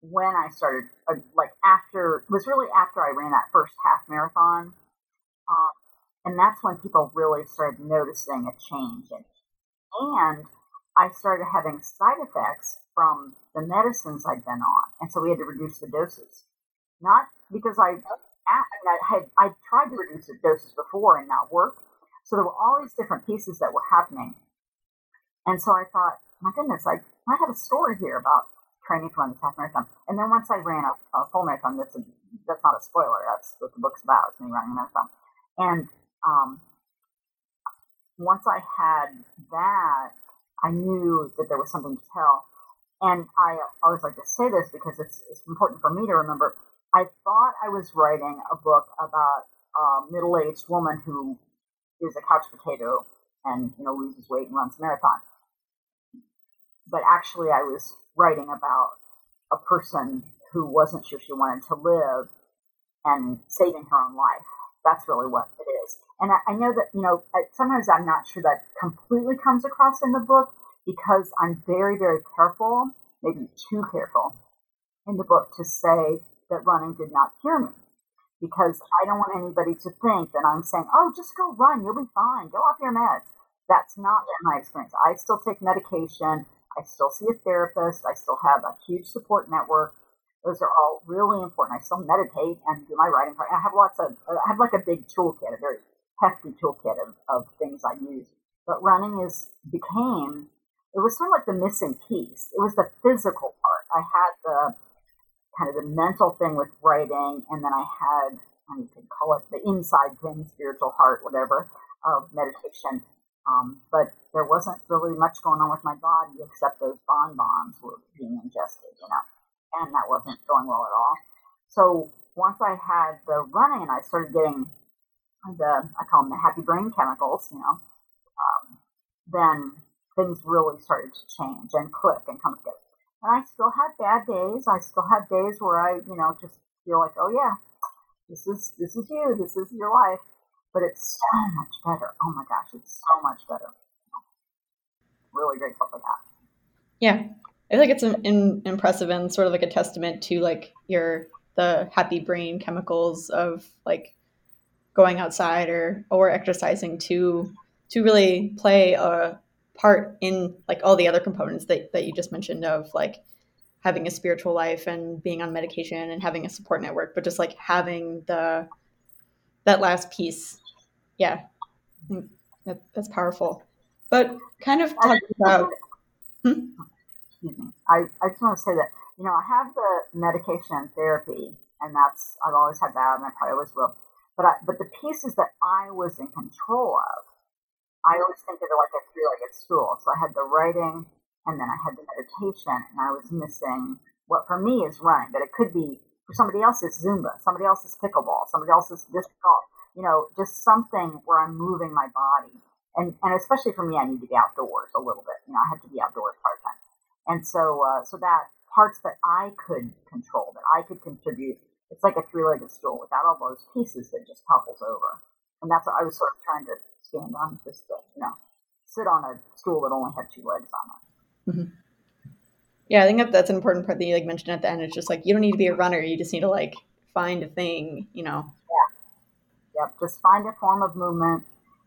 when I started, uh, like after, it was really after I ran that first half marathon. Um, and that's when people really started noticing a change. And, and I started having side effects from the medicines I'd been on. And so we had to reduce the doses. Not because I, I had, I tried to reduce the doses before and not work. So there were all these different pieces that were happening. And so I thought, my goodness, I might have a story here about training to run this half marathon. And then once I ran a, a full marathon, that's, a, that's not a spoiler. That's what the book's about. It's me running a marathon. And um, once I had that, I knew that there was something to tell. And I always like to say this because it's, it's important for me to remember. I thought I was writing a book about a middle-aged woman who is a couch potato and you know loses weight and runs a marathon. But actually, I was writing about a person who wasn't sure she wanted to live and saving her own life. That's really what it is. And I, I know that, you know, sometimes I'm not sure that completely comes across in the book because I'm very, very careful, maybe too careful in the book to say that running did not cure me. Because I don't want anybody to think that I'm saying, oh, just go run, you'll be fine, go off your meds. That's not my experience. I still take medication. I still see a therapist. I still have a huge support network. Those are all really important. I still meditate and do my writing. Part. I have lots of, I have like a big toolkit, a very hefty toolkit of, of things I use. But running is, became, it was sort of like the missing piece. It was the physical part. I had the kind of the mental thing with writing, and then I had, I you could call it the inside thing, spiritual heart, whatever, of meditation. Um, but there wasn't really much going on with my body except those bonbons were being ingested, you know and that wasn't going well at all. So once I had the running I started getting the, I call them the happy brain chemicals, you know, um, then things really started to change and click and come together. And I still had bad days. I still had days where I, you know, just feel like, oh yeah, this is this is you, this is your life. But it's so much better. Oh my gosh, it's so much better. Really grateful for that. Yeah, I feel like it's an, an impressive and sort of like a testament to like your the happy brain chemicals of like going outside or or exercising to to really play a part in like all the other components that, that you just mentioned of like having a spiritual life and being on medication and having a support network but just like having the that last piece. Yeah. Mm, that, that's powerful but kind of talking about hmm? excuse me. I, I just want to say that, you know, I have the medication and therapy, and that's, I've always had that, and I probably always will. But, I, but the pieces that I was in control of, I always think of it like a three legged stool. So I had the writing, and then I had the meditation, and I was missing what for me is running, but it could be for somebody else it's Zumba, somebody else is pickleball, somebody else is disc golf, you know, just something where I'm moving my body. And, and especially for me, I need to be outdoors a little bit. You know, I have to be outdoors part time. And so, uh, so that parts that I could control, that I could contribute, it's like a three-legged stool without all those pieces that just topples over. And that's what I was sort of trying to stand on, just to, you know, sit on a stool that only had two legs on it. Mm-hmm. Yeah, I think that that's an important part that you like mentioned at the end. It's just like you don't need to be a runner; you just need to like find a thing, you know. Yeah. Yep. Just find a form of movement.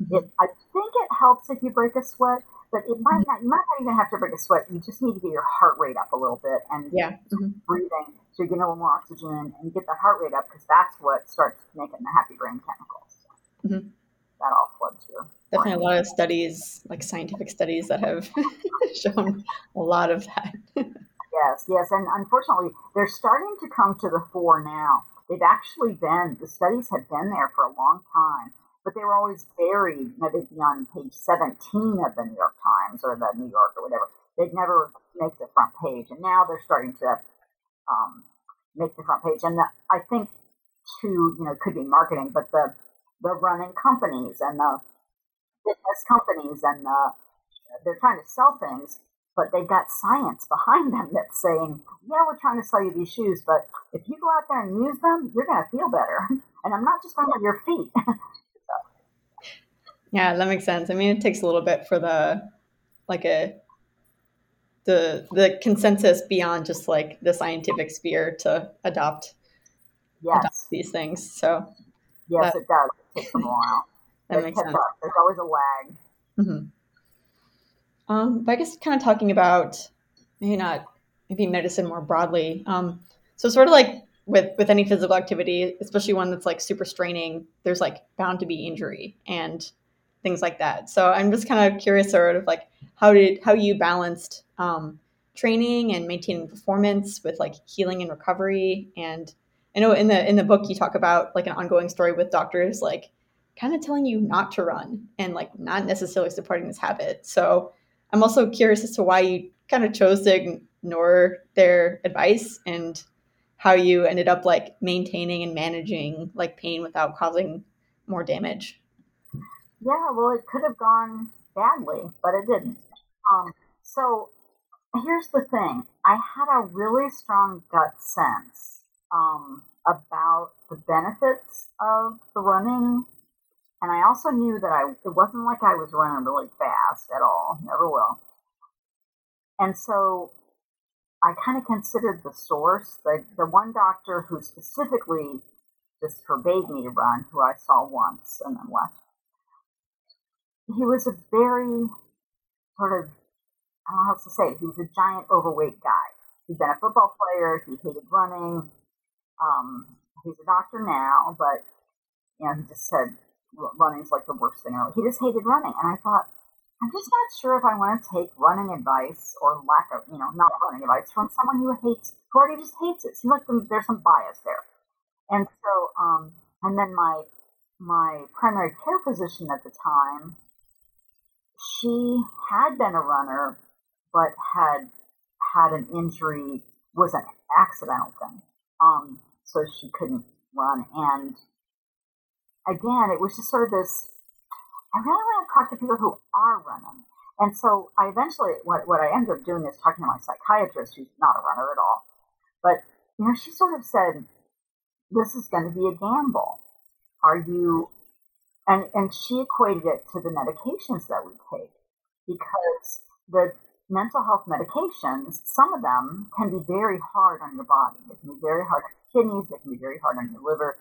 It, I think it helps if you break a sweat but it might not. You might not even have to break a sweat. You just need to get your heart rate up a little bit and yeah, mm-hmm. breathing so you get a little more oxygen and get the heart rate up because that's what starts making the happy brain chemicals. Mm-hmm. That all floods your. Definitely a lot of studies, like scientific studies, that have shown a lot of that. yes, yes, and unfortunately, they're starting to come to the fore now. They've actually been the studies have been there for a long time but they were always buried. You they'd be on page 17 of the New York Times or the New York or whatever. They'd never make the front page, and now they're starting to um, make the front page. And the, I think, too, you know, could be marketing, but the the running companies and the fitness companies and the they're trying to sell things, but they've got science behind them that's saying, yeah, we're trying to sell you these shoes, but if you go out there and use them, you're going to feel better. And I'm not just talking about your feet. Yeah, that makes sense. I mean, it takes a little bit for the like a the the consensus beyond just like the scientific sphere to adopt, yes. adopt these things. So yes, that, it does. It takes a while. that it makes sense. Up. There's always a lag. Mm-hmm. Um, but I guess kind of talking about maybe not maybe medicine more broadly. Um, so sort of like with with any physical activity, especially one that's like super straining, there's like bound to be injury and things like that. So I'm just kind of curious, sort of like how did how you balanced um, training and maintaining performance with like healing and recovery. And I know in the in the book you talk about like an ongoing story with doctors like kind of telling you not to run and like not necessarily supporting this habit. So I'm also curious as to why you kind of chose to ignore their advice and how you ended up like maintaining and managing like pain without causing more damage. Yeah, well, it could have gone badly, but it didn't. Um, so here's the thing I had a really strong gut sense um, about the benefits of the running. And I also knew that I it wasn't like I was running really fast at all, never will. And so I kind of considered the source, the, the one doctor who specifically just forbade me to run, who I saw once and then left. He was a very sort of, I don't know how to say, he was a giant overweight guy. He'd been a football player, he hated running. Um, he's a doctor now, but you know, he just said running's like the worst thing ever. He just hated running, and I thought, I'm just not sure if I want to take running advice or lack of, you know, not running advice from someone who hates, who already just hates it. Seems like there's some bias there. And so, um, and then my, my primary care physician at the time, she had been a runner, but had had an injury, was an accidental thing. Um, so she couldn't run. And again, it was just sort of this I really want to talk to people who are running. And so I eventually, what, what I ended up doing is talking to my psychiatrist, who's not a runner at all. But, you know, she sort of said, this is going to be a gamble. Are you, and, and she equated it to the medications that we take because the mental health medications, some of them can be very hard on your body. They can be very hard on your kidneys. They can be very hard on your liver.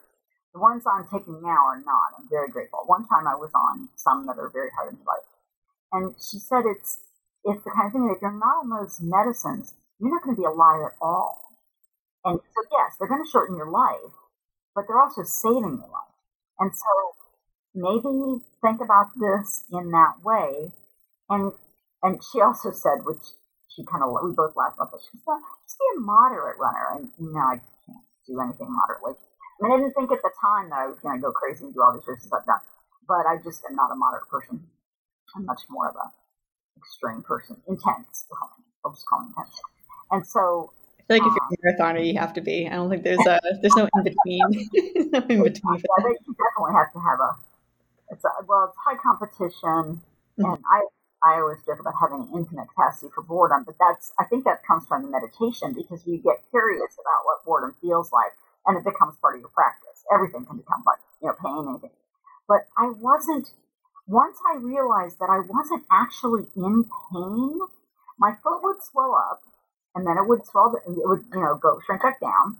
The ones I'm taking now are not. I'm very grateful. One time I was on some that are very hard on your life. And she said it's it's the kind of thing that if you're not on those medicines, you're not going to be alive at all. And so yes, they're going to shorten your life, but they're also saving your life. And so maybe think about this in that way. And and she also said, which she kind of we both laughed about this. She said, just be a moderate runner. And you know, I can't do anything moderately. I mean, I didn't think at the time that I was going to go crazy and do all these races I've done, but I just am not a moderate person. I'm much more of a extreme person, intense. I'll just call it intense. And so, I feel like um, if you're a marathoner, you have to be. I don't think there's a there's no in between. no in between. Yeah, they, definitely have to have a. It's a, well, it's high competition, mm-hmm. and I I always joke about having an infinite capacity for boredom, but that's I think that comes from the meditation because you get curious about what boredom feels like and it becomes part of your practice. Everything can become part, you know, pain, anything. But I wasn't, once I realized that I wasn't actually in pain, my foot would swell up and then it would swell, it would, you know, go shrink back down.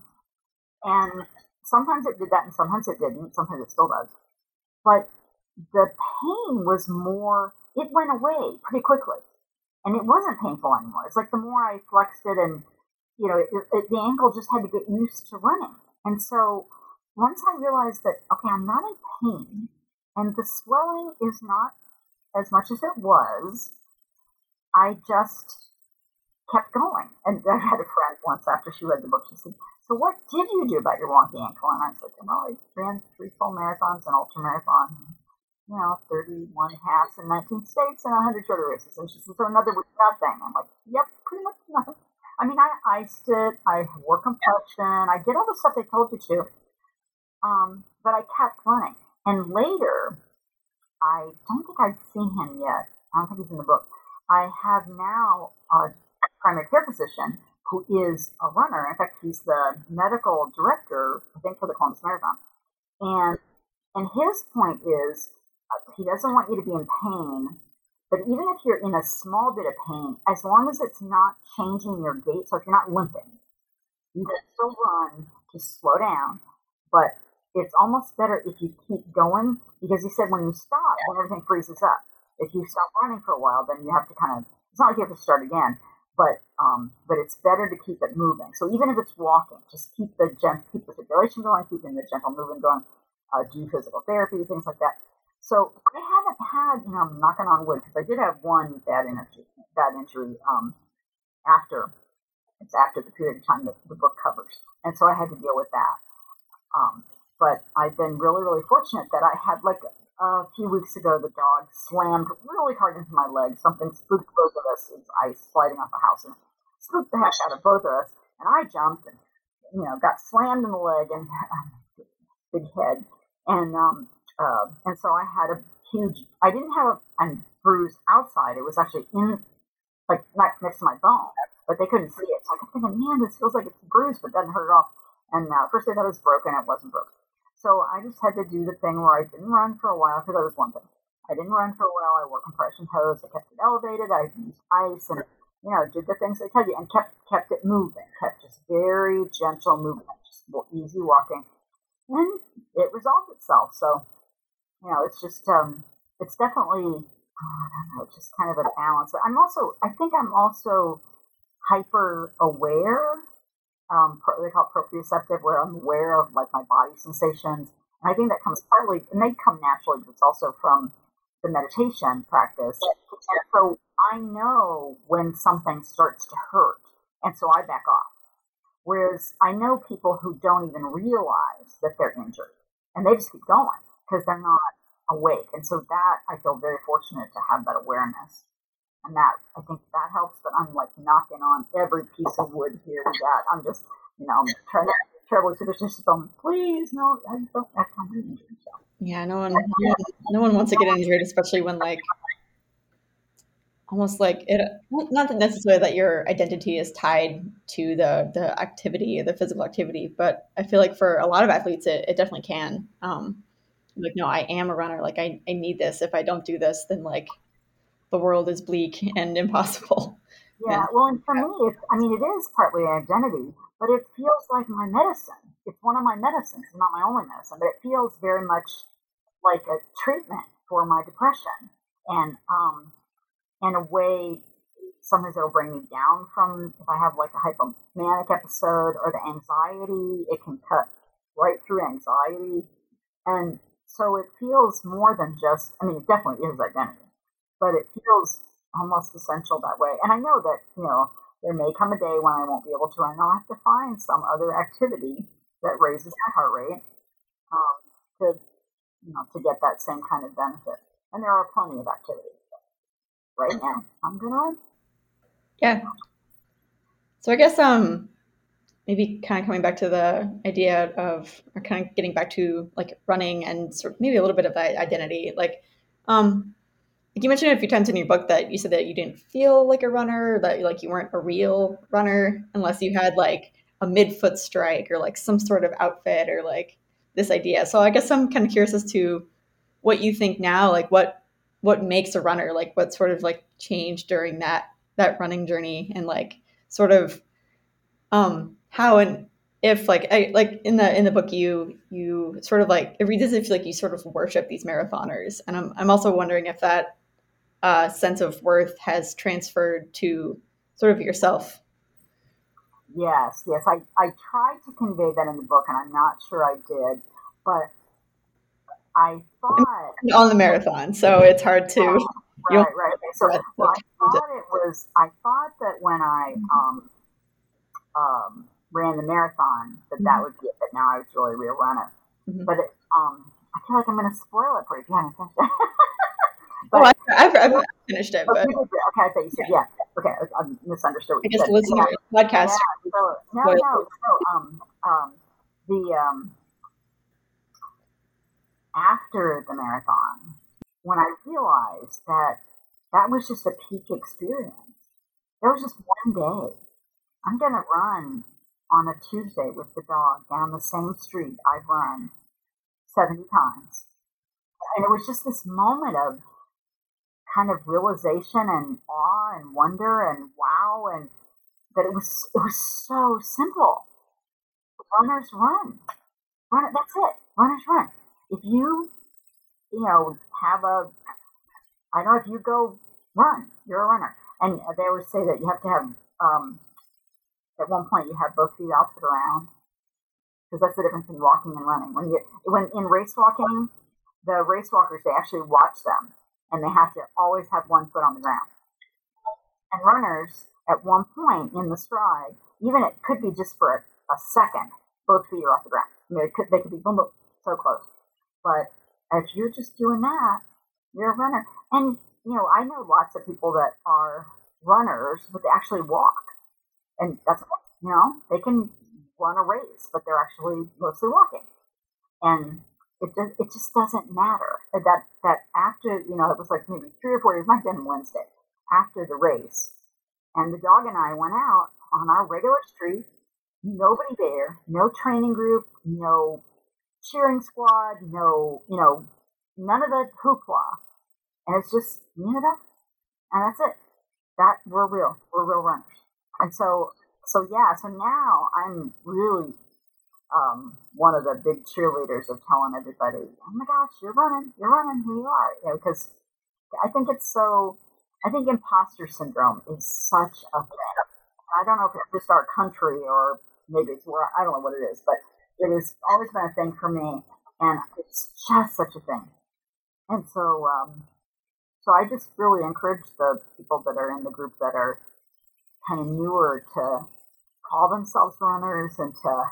And sometimes it did that and sometimes it didn't. Sometimes it still does. But the pain was more, it went away pretty quickly. And it wasn't painful anymore. It's like the more I flexed it and, you know, it, it, the ankle just had to get used to running. And so once I realized that, okay, I'm not in pain and the swelling is not as much as it was, I just kept going. And I had a friend once after she read the book, she said, So what did you do about your wonky ankle? And I said, Well, I ran three full marathons and ultra marathon, you know, 31 halves in 19 states and 100 shorter races. And she said, So another was nothing. I'm like, Yep, pretty much nothing. I mean, I iced it, I wore compression, I did all the stuff they told you to. Um, but I kept running. And later, I don't think I've seen him yet. I don't think he's in the book. I have now a primary care physician who is a runner. In fact, he's the medical director, I think, for the Columbus Marathon. And and his point is, he doesn't want you to be in pain but even if you're in a small bit of pain, as long as it's not changing your gait, so if you're not limping, you can still run to slow down, but it's almost better if you keep going because he said when you stop, when everything freezes up. If you stop running for a while, then you have to kind of, it's not like you have to start again, but um, but it's better to keep it moving. So even if it's walking, just keep the gent, keep the circulation going, keeping the gentle movement going, uh, do physical therapy, things like that. So I haven't had, you know, I'm knocking on wood because I did have one bad injury, bad injury um, after it's after the period of time that the book covers, and so I had to deal with that. Um, but I've been really, really fortunate that I had like a few weeks ago, the dog slammed really hard into my leg. Something spooked both of us. It was sliding off the house and spooked the heck out of both of us. And I jumped and, you know, got slammed in the leg and big head. And, um, uh, and so I had a huge, I didn't have a, a bruise outside. It was actually in, like, next to my bone, but they couldn't see it. So I kept thinking, man, this feels like it's bruised, but doesn't hurt at all. And uh, first they thought it was broken. It wasn't broken. So I just had to do the thing where I didn't run for a while because that was one thing. I didn't run for a while. I wore compression hose. I kept it elevated. I used ice and you know did the things they tell you and kept kept it moving. Kept just very gentle movement, just easy walking, and it resolved itself. So you know it's just um it's definitely oh, I don't know, just kind of a balance. I'm also I think I'm also hyper aware um, they call it proprioceptive, where I'm aware of like my body sensations. And I think that comes partly, it may come naturally, but it's also from the meditation practice. And so I know when something starts to hurt, and so I back off. Whereas I know people who don't even realize that they're injured, and they just keep going because they're not awake. And so that I feel very fortunate to have that awareness and that I think that helps. But I'm like knocking on every piece of wood here that I'm just, you know, I'm trying to terribly superstitious. I'm please, no, I don't time to injured. So. Yeah, no one, no one wants to get injured, especially when like almost like it not necessarily that your identity is tied to the the activity the physical activity but i feel like for a lot of athletes it, it definitely can um like no i am a runner like I, I need this if i don't do this then like the world is bleak and impossible. Yeah, well, and for me, it's, I mean, it is partly an identity, but it feels like my medicine. It's one of my medicines, not my only medicine, but it feels very much like a treatment for my depression. And um, in a way, sometimes it'll bring me down from if I have like a hypomanic episode or the anxiety, it can cut right through anxiety. And so it feels more than just, I mean, it definitely is identity but it feels almost essential that way. And I know that, you know, there may come a day when I won't be able to and I'll have to find some other activity that raises my heart rate um, to, you know, to get that same kind of benefit. And there are plenty of activities. Right now, I'm gonna. Yeah. So I guess um maybe kind of coming back to the idea of or kind of getting back to like running and sort of maybe a little bit of that identity. Like um you mentioned a few times in your book that you said that you didn't feel like a runner, that like you weren't a real runner unless you had like a midfoot strike or like some sort of outfit or like this idea. So I guess I'm kind of curious as to what you think now, like what what makes a runner, like what sort of like changed during that that running journey and like sort of um how and if like I like in the in the book you you sort of like it reads as if like you sort of worship these marathoners and I'm I'm also wondering if that uh, sense of worth has transferred to sort of yourself. Yes, yes. I, I tried to convey that in the book, and I'm not sure I did, but I thought on the marathon, so it's hard to. right, right. Okay. So well, I thought it was. I thought that when I um, um, ran the marathon, that mm-hmm. that would be it. But now I was really real runner. Mm-hmm. But it, um, I feel like I'm going to spoil it for you if you haven't finished it. But, oh, I've, I've, I've, finished it. Oh, but, okay, I thought you said yeah. yeah. Okay, I misunderstood. I guess listen to your podcast. Yeah, so, no, no. So, um, um, the um, after the marathon, when I realized that that was just a peak experience, there was just one day. I'm gonna run on a Tuesday with the dog down the same street I've run 70 times. And it was just this moment of kind of realization and awe and wonder and wow and that it was it was so simple. Runners run. Run that's it. Runners run. If you you know have a I know if you go run, you're a runner. And they always say that you have to have um, at one point you have both feet off the ground because that's the difference in walking and running. When you when in race walking, the race walkers they actually watch them and they have to always have one foot on the ground. And runners, at one point in the stride, even it could be just for a, a second, both feet are off the ground. I mean, could, they could be boom, boom, so close. But if you're just doing that, you're a runner. And, you know, I know lots of people that are runners, but they actually walk. And that's, you know, they can run a race, but they're actually mostly walking. And it just, it just doesn't matter that, that after, you know, it was like maybe three or four days, might have been Wednesday, after the race. And the dog and I went out on our regular street, nobody there, no training group, no cheering squad, no, you know, none of the hoopla. And it's just me and the And that's it. That we're real. We're real runners. And so so yeah, so now I'm really um, one of the big cheerleaders of telling everybody, "Oh my gosh, you're running, you're running, who you are," you know, because I think it's so. I think imposter syndrome is such a thing. I don't know if it's just our country or maybe it's where I don't know what it is, but it has always been a thing for me, and it's just such a thing. And so, um, so I just really encourage the people that are in the group that are kind of newer to call themselves runners and to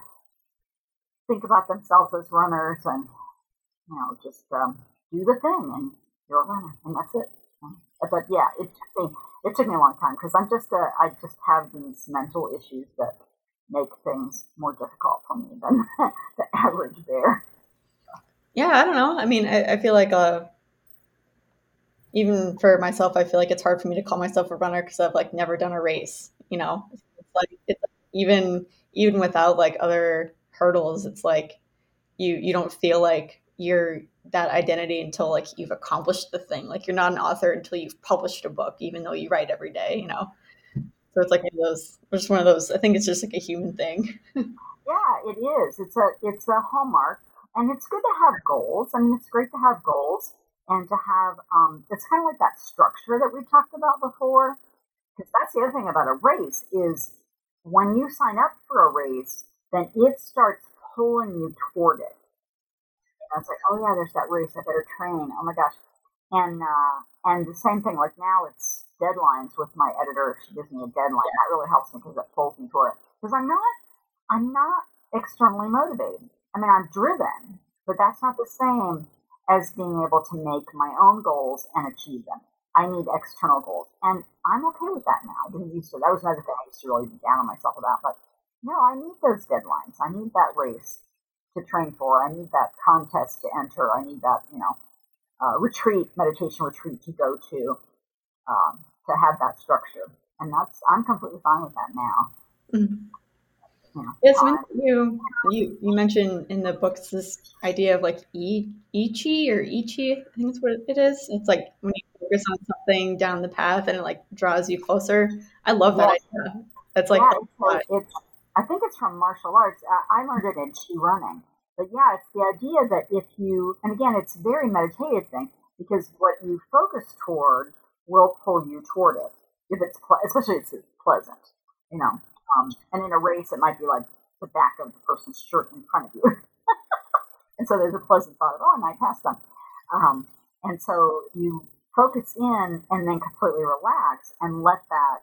think about themselves as runners and you know just um, do the thing and you're a runner and that's it. But yeah, it took me it took me a long time because I'm just a, I just have these mental issues that make things more difficult for me than the average bear. Yeah, I don't know. I mean, I, I feel like uh, even for myself, I feel like it's hard for me to call myself a runner because I've like never done a race. You know, it's like it's even even without like other hurdles, it's like you you don't feel like you're that identity until like you've accomplished the thing. Like you're not an author until you've published a book, even though you write every day. You know, so it's like one of those. Just one of those. I think it's just like a human thing. yeah, it is. It's a it's a hallmark, and it's good to have goals. I mean, it's great to have goals and to have um, it's kind of like that structure that we talked about before. Because that's the other thing about a race is when you sign up for a race, then it starts pulling you toward it. And it's like, oh yeah, there's that race. I better train. Oh my gosh. And uh, and the same thing. Like now, it's deadlines with my editor. She gives me a deadline. That really helps me because it pulls me toward it. Because I'm not, I'm not externally motivated. I mean, I'm driven, but that's not the same as being able to make my own goals and achieve them. I need external goals. And I'm okay with that now. I didn't used to. That was another thing I used to really be down on myself about. But no, I need those deadlines. I need that race to train for. I need that contest to enter. I need that, you know, uh, retreat, meditation retreat to go to, um, to have that structure. And that's, I'm completely fine with that now. Mm-hmm. Yes, uh, you you you mentioned in the books this idea of like e, ichi or ichi. I think that's what it is. It's like when you focus on something down the path and it like draws you closer. I love that idea. That's like yeah, it's, it's, I think it's from martial arts. I, I learned it in chi running, but yeah, it's the idea that if you and again, it's a very meditative thing because what you focus toward will pull you toward it. If it's ple- especially if it's pleasant, you know. Um, and in a race, it might be like the back of the person's shirt in front of you. and so there's a pleasant thought of, oh, I might pass them. Um, and so you focus in and then completely relax and let that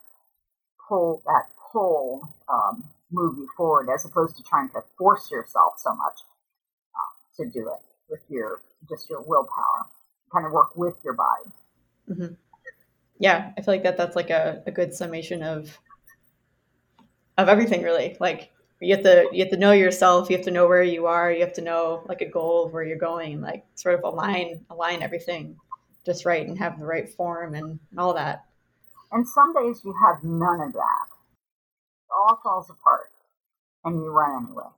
pull, that pull um, move you forward as opposed to trying to force yourself so much uh, to do it with your, just your willpower. Kind of work with your body. Mm-hmm. Yeah, I feel like that that's like a, a good summation of of everything really. Like you have to you have to know yourself, you have to know where you are, you have to know like a goal of where you're going, like sort of align align everything just right and have the right form and, and all that. And some days you have none of that. It all falls apart and you run anyway.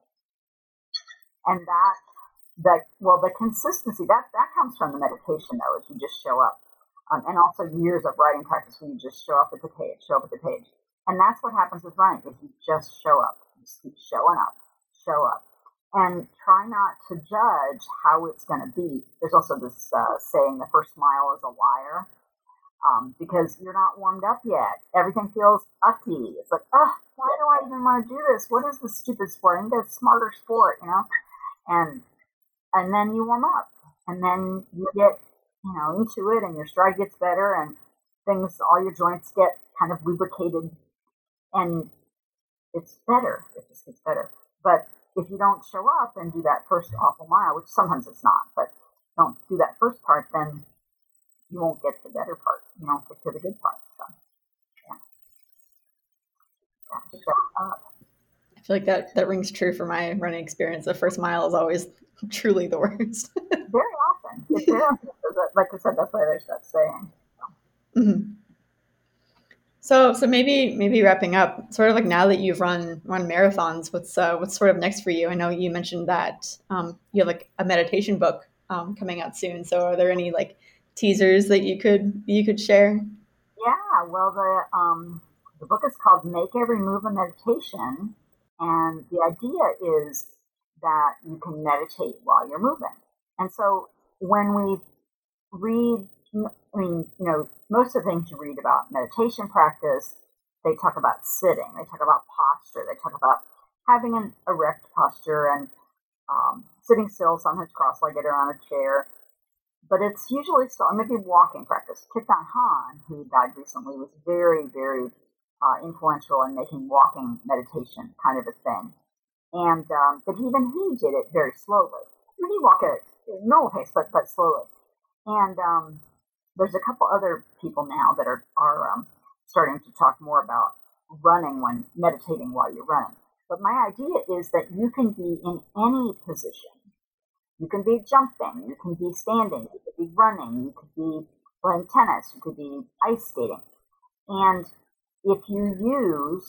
And that that well the consistency that that comes from the meditation though, is you just show up. Um, and also years of writing practice where you just show up at the page, show up at the page. And that's what happens with running is you just show up. You just keep showing up, show up. And try not to judge how it's going to be. There's also this uh, saying, the first mile is a liar. Um, because you're not warmed up yet. Everything feels ucky. It's like, oh, why do I even want to do this? What is this stupid sport? I need a smarter sport, you know? And and then you warm up, and then you get you know into it, and your stride gets better, and things, all your joints get kind of lubricated and it's better. It just gets better. But if you don't show up and do that first awful mile, which sometimes it's not, but don't do that first part, then you won't get the better part. You won't get to the good part. So, yeah. yeah I feel like that, that rings true for my running experience. The first mile is always truly the worst. very often. It's very often. Like I said, that's why there's that saying. So. Mm-hmm. So, so maybe maybe wrapping up, sort of like now that you've run run marathons, what's uh, what's sort of next for you? I know you mentioned that um, you have like a meditation book um, coming out soon. So, are there any like teasers that you could you could share? Yeah, well, the um, the book is called "Make Every Move a Meditation," and the idea is that you can meditate while you're moving. And so, when we read, I mean, you know most of the things you read about meditation practice, they talk about sitting, they talk about posture, they talk about having an erect posture and um, sitting still, sometimes cross-legged or on a chair. But it's usually still, maybe walking practice. Thich Nhat Hanh, who died recently, was very, very uh, influential in making walking meditation kind of a thing. And um, but even he did it very slowly. I mean, he walked at a normal pace, but but slowly. And um, there's a couple other people now that are are um, starting to talk more about running when meditating while you're running. But my idea is that you can be in any position. You can be jumping, you can be standing, you could be running, you could be playing tennis, you could be ice skating. And if you use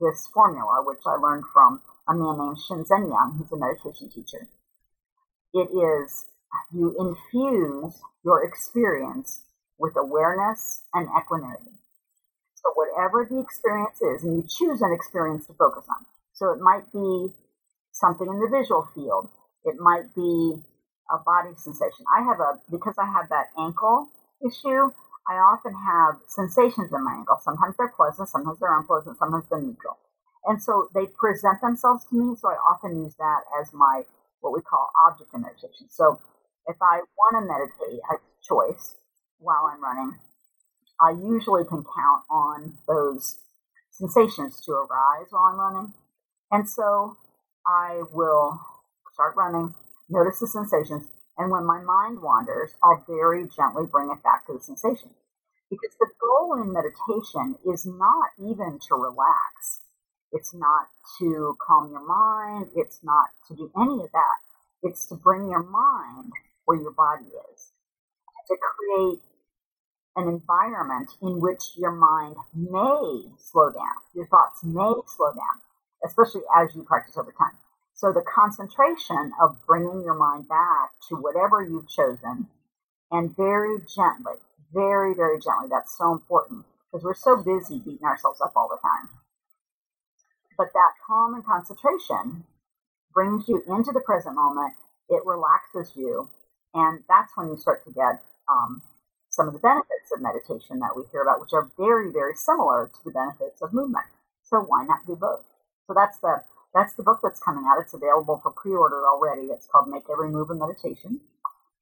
this formula, which I learned from a man named Shinzen Young, who's a meditation teacher, it is you infuse your experience with awareness and equanimity. So whatever the experience is, and you choose an experience to focus on. So it might be something in the visual field. It might be a body sensation. I have a, because I have that ankle issue, I often have sensations in my ankle. Sometimes they're pleasant, sometimes they're unpleasant, sometimes they're neutral. And so they present themselves to me, so I often use that as my, what we call object of meditation. So if I want to meditate, I choice, while I'm running, I usually can count on those sensations to arise while I'm running. And so I will start running, notice the sensations, and when my mind wanders, I'll very gently bring it back to the sensation. Because the goal in meditation is not even to relax. It's not to calm your mind. It's not to do any of that. It's to bring your mind where your body is. To create an environment in which your mind may slow down. Your thoughts may slow down, especially as you practice over time. So the concentration of bringing your mind back to whatever you've chosen and very gently, very, very gently, that's so important because we're so busy beating ourselves up all the time. But that calm and concentration brings you into the present moment. It relaxes you. And that's when you start to get um, some of the benefits of meditation that we hear about, which are very, very similar to the benefits of movement. So why not do both? So that's the that's the book that's coming out. It's available for pre-order already. It's called Make Every Move a Meditation,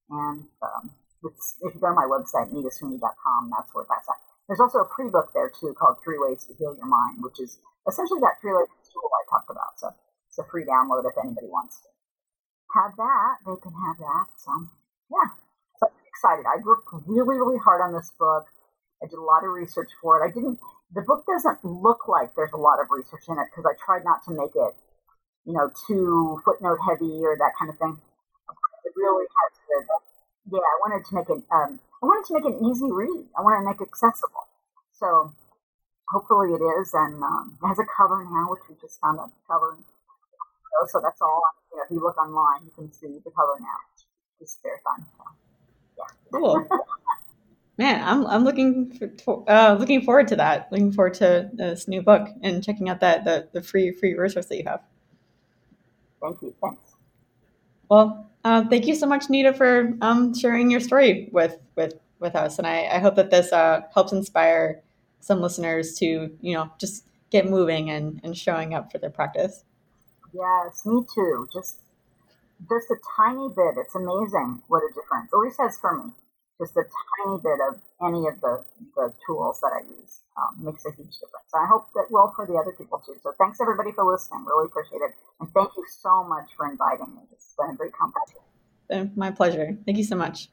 and um, if you go to my website nitasweeney.com, that's where that's at. There's also a pre-book there too called Three Ways to Heal Your Mind, which is essentially that three-legged stool I talked about. So it's a free download if anybody wants to have that. They can have that. So yeah excited. I worked really, really hard on this book. I did a lot of research for it. I didn't, the book doesn't look like there's a lot of research in it because I tried not to make it, you know, too footnote heavy or that kind of thing. It really has to, yeah, I wanted to make it, um, I wanted to make an easy read. I wanted to make it accessible. So hopefully it is. And um, it has a cover now, which we just found out the cover. So that's all. You know, if you look online, you can see the cover now. It's very fun. So. Cool. Man, I'm I'm looking for, uh, looking forward to that. Looking forward to this new book and checking out that the, the free free resource that you have. Thank you. Thanks. Well, uh, thank you so much, Nita, for um, sharing your story with with with us, and I, I hope that this uh, helps inspire some listeners to you know just get moving and, and showing up for their practice. Yes, me too. Just just a tiny bit. It's amazing what a difference, at least has for me. Just a tiny bit of any of the, the tools that I use um, makes a huge difference. I hope that will for the other people too. So thanks everybody for listening. Really appreciate it. And thank you so much for inviting me. It's been a great conversation. my pleasure. Thank you so much.